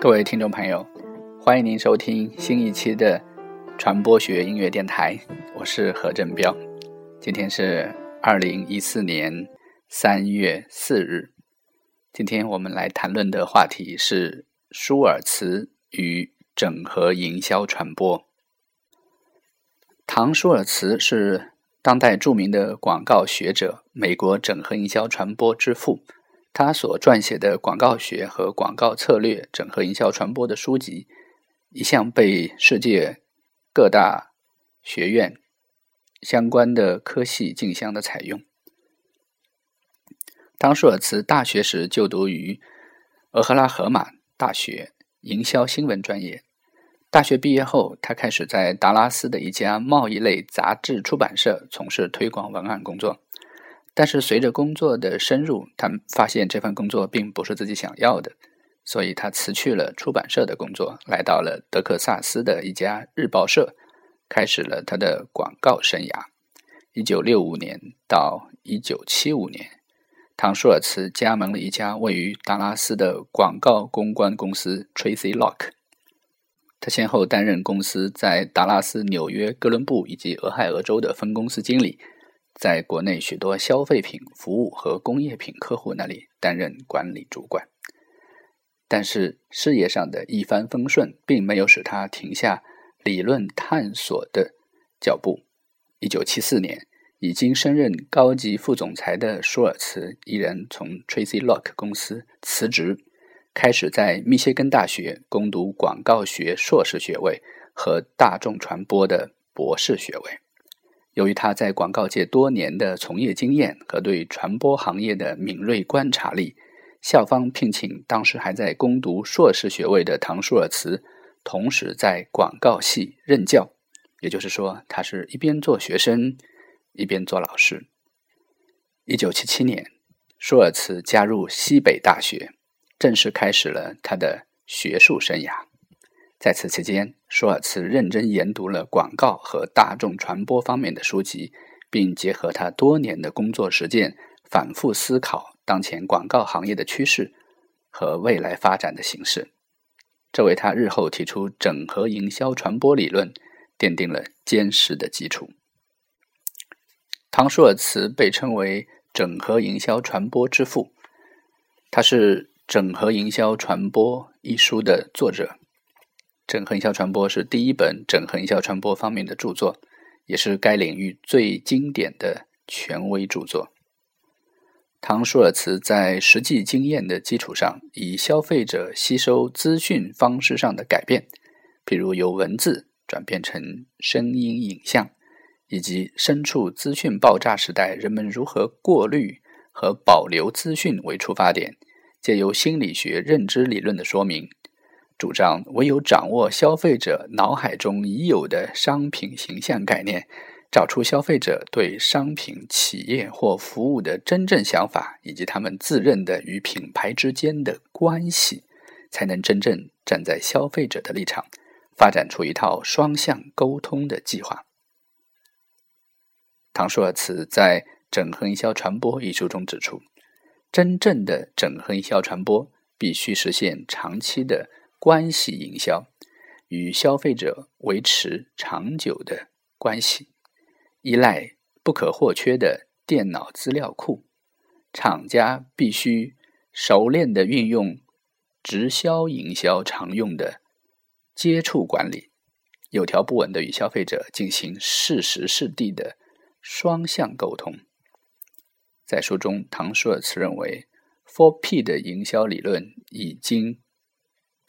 各位听众朋友，欢迎您收听新一期的传播学音乐电台，我是何振彪。今天是二零一四年三月四日，今天我们来谈论的话题是舒尔茨与整合营销传播。唐·舒尔茨是当代著名的广告学者，美国整合营销传播之父。他所撰写的广告学和广告策略、整合营销传播的书籍，一向被世界各大学院相关的科系竞相的采用。当舒尔茨大学时就读于俄克拉荷马大学营销新闻专业。大学毕业后，他开始在达拉斯的一家贸易类杂志出版社从事推广文案工作。但是随着工作的深入，他发现这份工作并不是自己想要的，所以他辞去了出版社的工作，来到了德克萨斯的一家日报社，开始了他的广告生涯。一九六五年到一九七五年，唐·舒尔茨加盟了一家位于达拉斯的广告公关公司 Tracy Lock。他先后担任公司在达拉斯、纽约、哥伦布以及俄亥俄州的分公司经理。在国内许多消费品、服务和工业品客户那里担任管理主管，但是事业上的一帆风顺，并没有使他停下理论探索的脚步。一九七四年，已经升任高级副总裁的舒尔茨依然从 Tracy Lock 公司辞职，开始在密歇根大学攻读广告学硕士学位和大众传播的博士学位。由于他在广告界多年的从业经验和对传播行业的敏锐观察力，校方聘请当时还在攻读硕士学位的唐·舒尔茨，同时在广告系任教。也就是说，他是一边做学生，一边做老师。一九七七年，舒尔茨加入西北大学，正式开始了他的学术生涯。在此期间，舒尔茨认真研读了广告和大众传播方面的书籍，并结合他多年的工作实践，反复思考当前广告行业的趋势和未来发展的形势。这为他日后提出整合营销传播理论奠定了坚实的基础。唐·舒尔茨被称为“整合营销传播之父”，他是《整合营销传播》一书的作者。整合营销传播是第一本整合营销传播方面的著作，也是该领域最经典的权威著作。唐·舒尔茨在实际经验的基础上，以消费者吸收资讯方式上的改变，比如由文字转变成声音、影像，以及身处资讯爆炸时代人们如何过滤和保留资讯为出发点，借由心理学认知理论的说明。主张唯有掌握消费者脑海中已有的商品形象概念，找出消费者对商品、企业或服务的真正想法，以及他们自认的与品牌之间的关系，才能真正站在消费者的立场，发展出一套双向沟通的计划。唐·舒尔茨在《整合营销传播》一书中指出，真正的整合营销传播必须实现长期的。关系营销与消费者维持长久的关系，依赖不可或缺的电脑资料库。厂家必须熟练的运用直销营销常用的接触管理，有条不紊的与消费者进行适时适地的双向沟通。在书中，唐·舒尔茨认为 for P 的营销理论已经。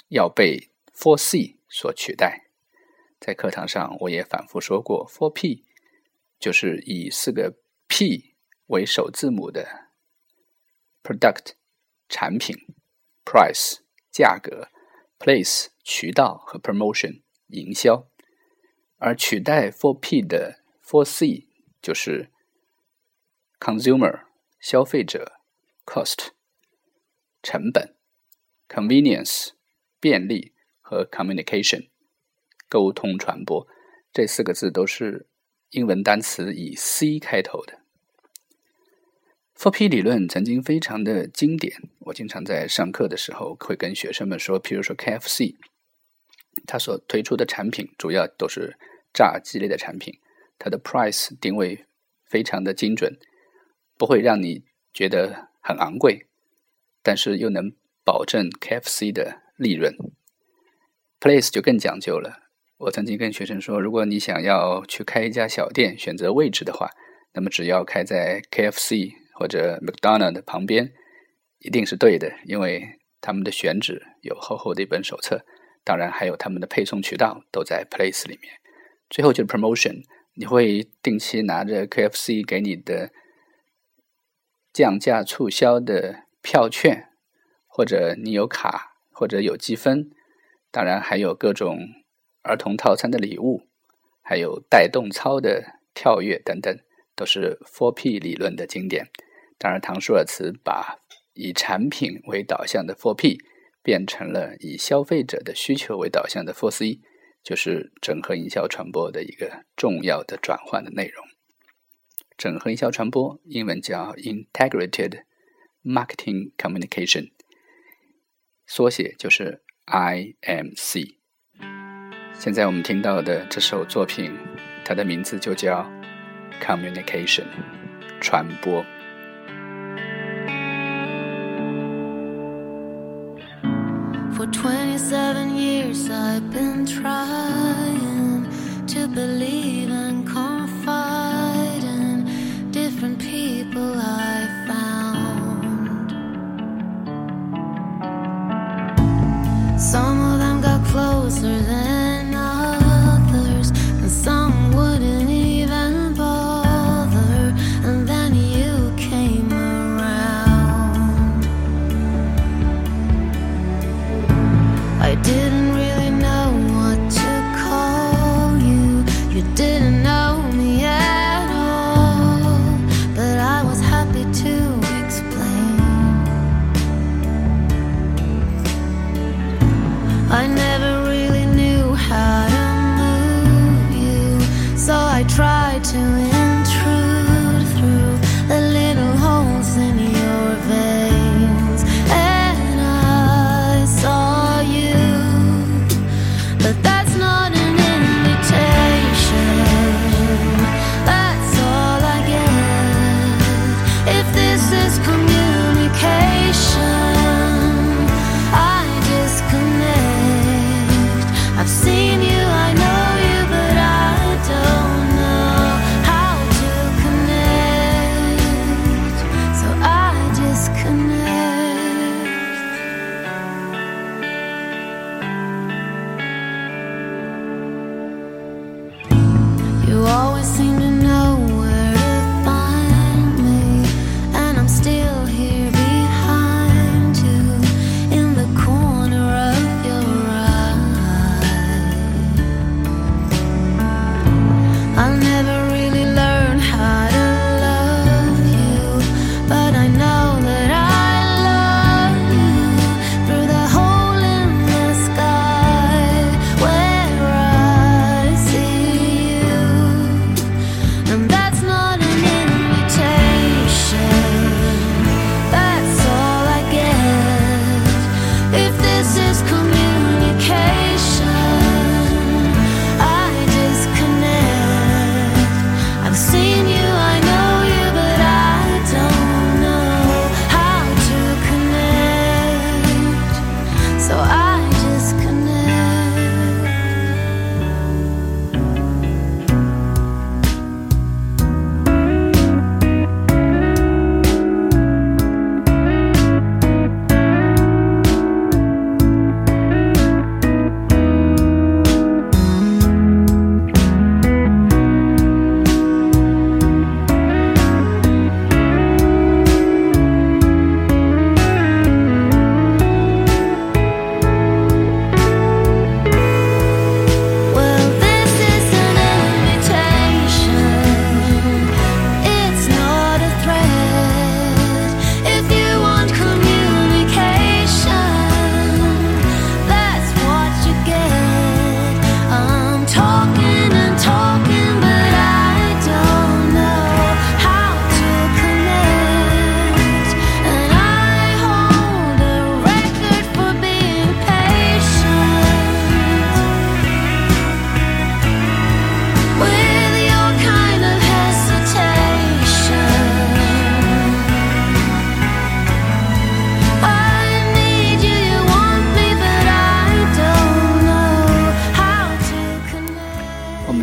要被 for C 所取代。在课堂上，我也反复说过，Four P 就是以四个 P 为首字母的 Product 产品、Price 价格、Place 渠道和 Promotion 营销。而取代 for P 的 for C 就是 Consumer 消费者、Cost 成本、Convenience。便利和 communication 沟通传播这四个字都是英文单词以 C 开头的。4P 理论曾经非常的经典，我经常在上课的时候会跟学生们说，譬如说 KFC，它所推出的产品主要都是炸鸡类的产品，它的 price 定位非常的精准，不会让你觉得很昂贵，但是又能保证 KFC 的利润。Place 就更讲究了，我曾经跟学生说，如果你想要去开一家小店，选择位置的话，那么只要开在 KFC。或者 McDonald 的旁边一定是对的，因为他们的选址有厚厚的一本手册，当然还有他们的配送渠道都在 Place 里面。最后就是 Promotion，你会定期拿着 KFC 给你的降价促销的票券，或者你有卡或者有积分，当然还有各种儿童套餐的礼物，还有带动操的跳跃等等，都是 4P 理论的经典。当然，唐舒尔茨把以产品为导向的 4P 变成了以消费者的需求为导向的 4C，就是整合营销传播的一个重要的转换的内容。整合营销传播，英文叫 Integrated Marketing Communication，缩写就是 IMC。现在我们听到的这首作品，它的名字就叫 Communication，传播。For 27 years I've been trying to believe and Some of them got closer than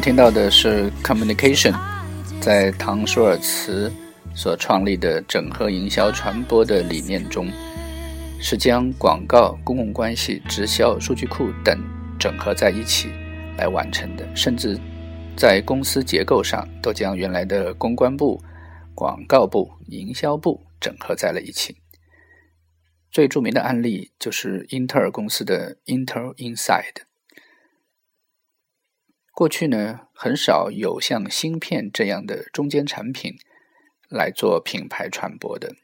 听到的是 Communication，在唐舒尔茨所创立的整合营销传播的理念中，是将广告、公共关系、直销、数据库等整合在一起来完成的，甚至在公司结构上都将原来的公关部、广告部、营销部整合在了一起。最著名的案例就是英特尔公司的 Intel Inside。过去呢，很少有像芯片这样的中间产品来做品牌传播的。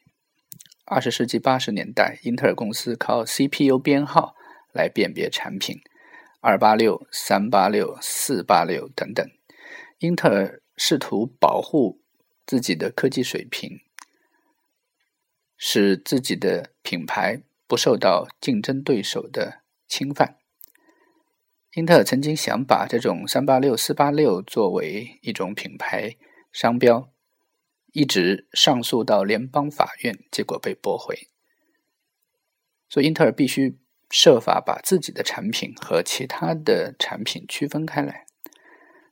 二十世纪八十年代，英特尔公司靠 CPU 编号来辨别产品，二八六、三八六、四八六等等。英特尔试图保护自己的科技水平。使自己的品牌不受到竞争对手的侵犯。英特尔曾经想把这种三八六、四八六作为一种品牌商标，一直上诉到联邦法院，结果被驳回。所以，英特尔必须设法把自己的产品和其他的产品区分开来，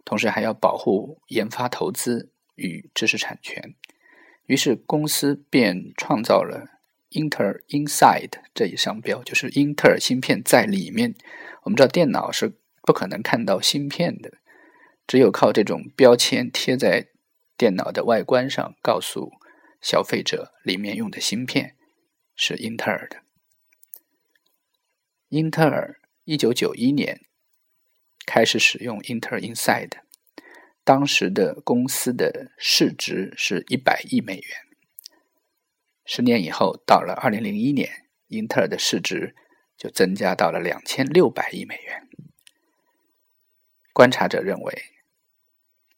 同时还要保护研发投资与知识产权。于是，公司便创造了英特尔 Inside 这一商标，就是英特尔芯片在里面。我们知道，电脑是不可能看到芯片的，只有靠这种标签贴在电脑的外观上，告诉消费者里面用的芯片是英特尔的。英特尔一九九一年开始使用英特尔 Inside。当时的公司的市值是一百亿美元。十年以后，到了二零零一年，英特尔的市值就增加到了两千六百亿美元。观察者认为，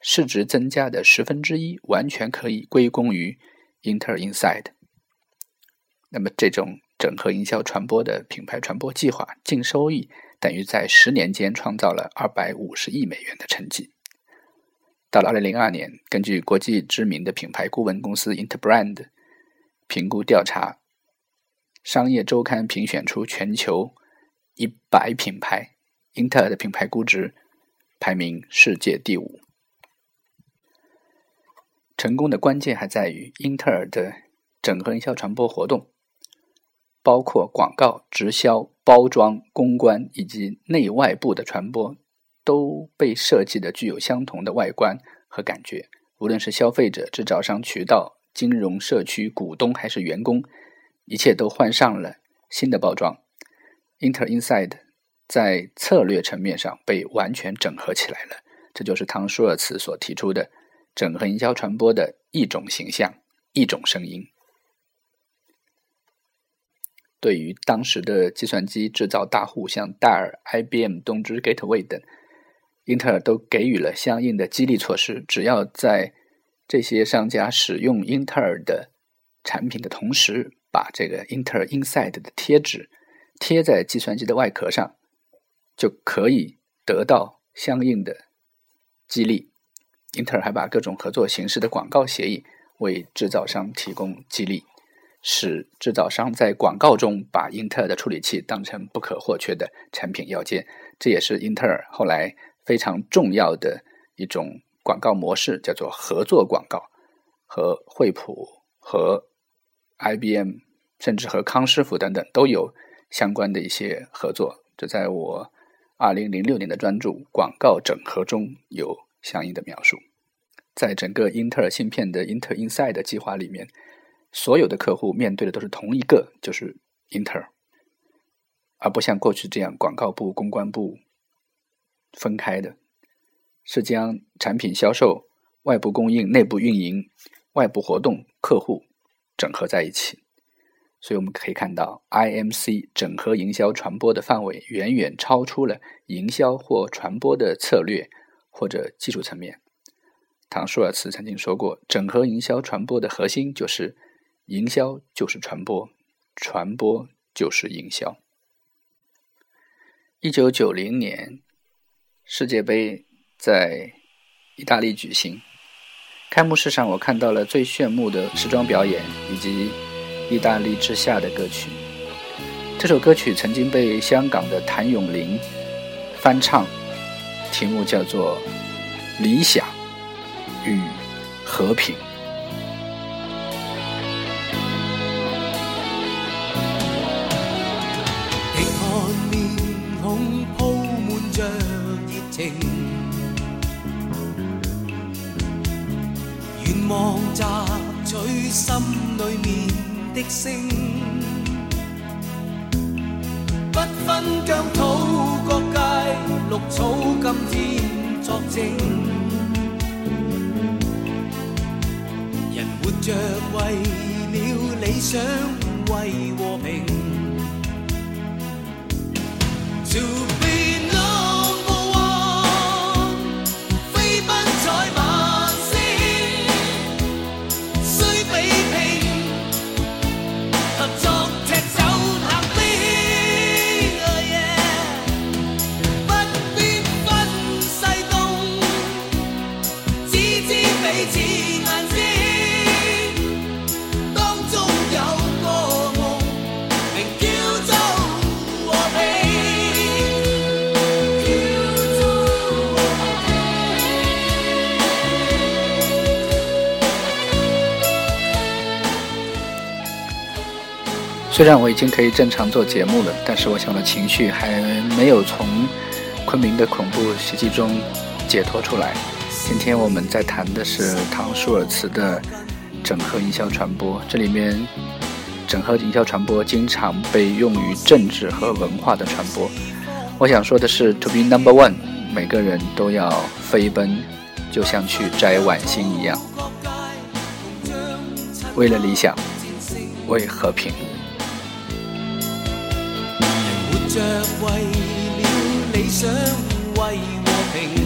市值增加的十分之一完全可以归功于英特尔 Inside。那么，这种整合营销传播的品牌传播计划净收益等于在十年间创造了二百五十亿美元的成绩。到了二零零二年，根据国际知名的品牌顾问公司 Interbrand 评估调查，商业周刊评选出全球一百品牌，英特尔的品牌估值排名世界第五。成功的关键还在于英特尔的整合营销传播活动，包括广告、直销、包装、公关以及内外部的传播。都被设计的具有相同的外观和感觉，无论是消费者、制造商、渠道、金融社区、股东还是员工，一切都换上了新的包装。Inter Inside 在策略层面上被完全整合起来了，这就是唐舒尔茨所提出的整合营销传播的一种形象、一种声音。对于当时的计算机制造大户，像戴尔、IBM、东芝、Gateway 等。英特尔都给予了相应的激励措施，只要在这些商家使用英特尔的产品的同时，把这个英特尔 Inside 的贴纸贴在计算机的外壳上，就可以得到相应的激励。英特尔还把各种合作形式的广告协议为制造商提供激励，使制造商在广告中把英特尔的处理器当成不可或缺的产品要件。这也是英特尔后来。非常重要的一种广告模式叫做合作广告，和惠普、和 IBM，甚至和康师傅等等都有相关的一些合作。这在我二零零六年的专著《广告整合》中有相应的描述。在整个英特尔芯片的 Inter Inside 计划里面，所有的客户面对的都是同一个，就是英特尔，而不像过去这样广告部、公关部。分开的，是将产品销售、外部供应、内部运营、外部活动、客户整合在一起。所以我们可以看到，IMC 整合营销传播的范围远远超出了营销或传播的策略或者技术层面。唐舒尔茨曾经说过：“整合营销传播的核心就是营销就是传播，传播就是营销。”一九九零年。世界杯在意大利举行，开幕式上我看到了最炫目的时装表演以及意大利之夏的歌曲。这首歌曲曾经被香港的谭咏麟翻唱，题目叫做《理想与和平。情，望摘取心里面的星，不分疆土各界，绿草今天作证。人活着为了理想，为和平。虽然我已经可以正常做节目了，但是我想我的情绪还没有从昆明的恐怖袭击中解脱出来。今天我们在谈的是唐舒尔茨的整合营销传播，这里面整合营销传播经常被用于政治和文化的传播。我想说的是，to be number one，每个人都要飞奔，就像去摘晚星一样，为了理想，为和平。着为了理想，为和平。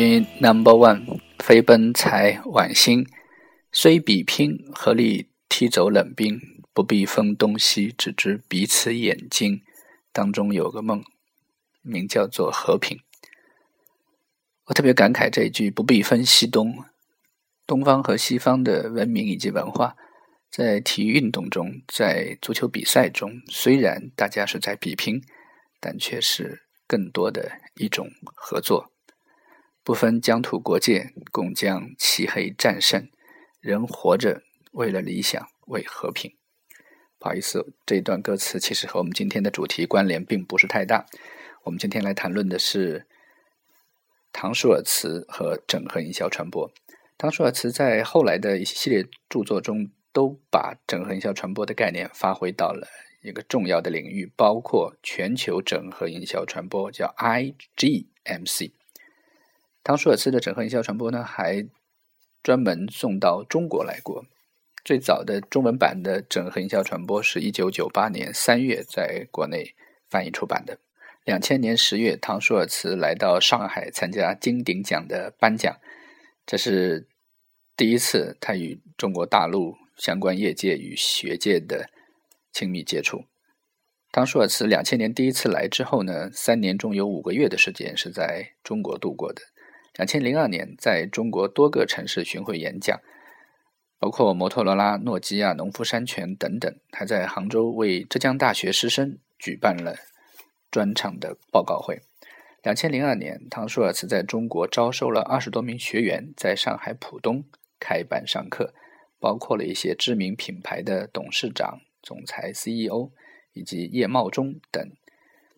Number one，飞奔才晚星，虽比拼，合力踢走冷冰，不必分东西，只知彼此眼睛。当中有个梦，名叫做和平。我特别感慨这一句“不必分西东”。东方和西方的文明以及文化，在体育运动中，在足球比赛中，虽然大家是在比拼，但却是更多的一种合作。不分疆土国界，共将漆黑战胜。人活着，为了理想，为和平。不好意思，这一段歌词其实和我们今天的主题关联并不是太大。我们今天来谈论的是唐舒尔茨和整合营销传播。唐舒尔茨在后来的一系列著作中，都把整合营销传播的概念发挥到了一个重要的领域，包括全球整合营销传播，叫 IGMC。唐舒尔茨的整合营销传播呢，还专门送到中国来过。最早的中文版的整合营销传播是一九九八年三月在国内翻译出版的。两千年十月，唐舒尔茨来到上海参加金鼎奖的颁奖，这是第一次他与中国大陆相关业界与学界的亲密接触。唐舒尔茨两千年第一次来之后呢，三年中有五个月的时间是在中国度过的。两千零二年，在中国多个城市巡回演讲，包括摩托罗拉、诺基亚、农夫山泉等等，还在杭州为浙江大学师生举办了专场的报告会。两千零二年，唐舒尔茨在中国招收了二十多名学员，在上海浦东开班上课，包括了一些知名品牌的董事长、总裁、CEO 以及叶茂中等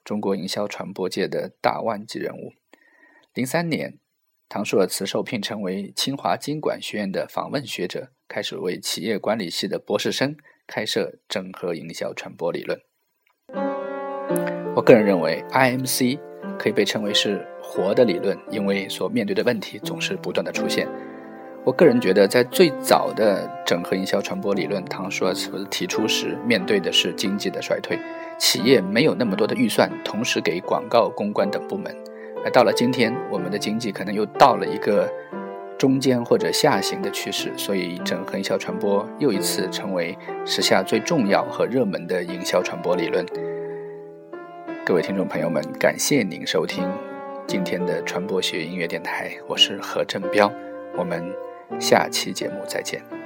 中国营销传播界的大腕级人物。零三年，唐舒尔茨受聘成为清华经管学院的访问学者，开始为企业管理系的博士生开设整合营销传播理论。我个人认为，IMC。可以被称为是活的理论，因为所面对的问题总是不断的出现。我个人觉得，在最早的整合营销传播理论唐舒尔茨提出时，面对的是经济的衰退，企业没有那么多的预算，同时给广告、公关等部门。而到了今天，我们的经济可能又到了一个中间或者下行的趋势，所以整合营销传播又一次成为时下最重要和热门的营销传播理论。各位听众朋友们，感谢您收听今天的传播学音乐电台，我是何振彪，我们下期节目再见。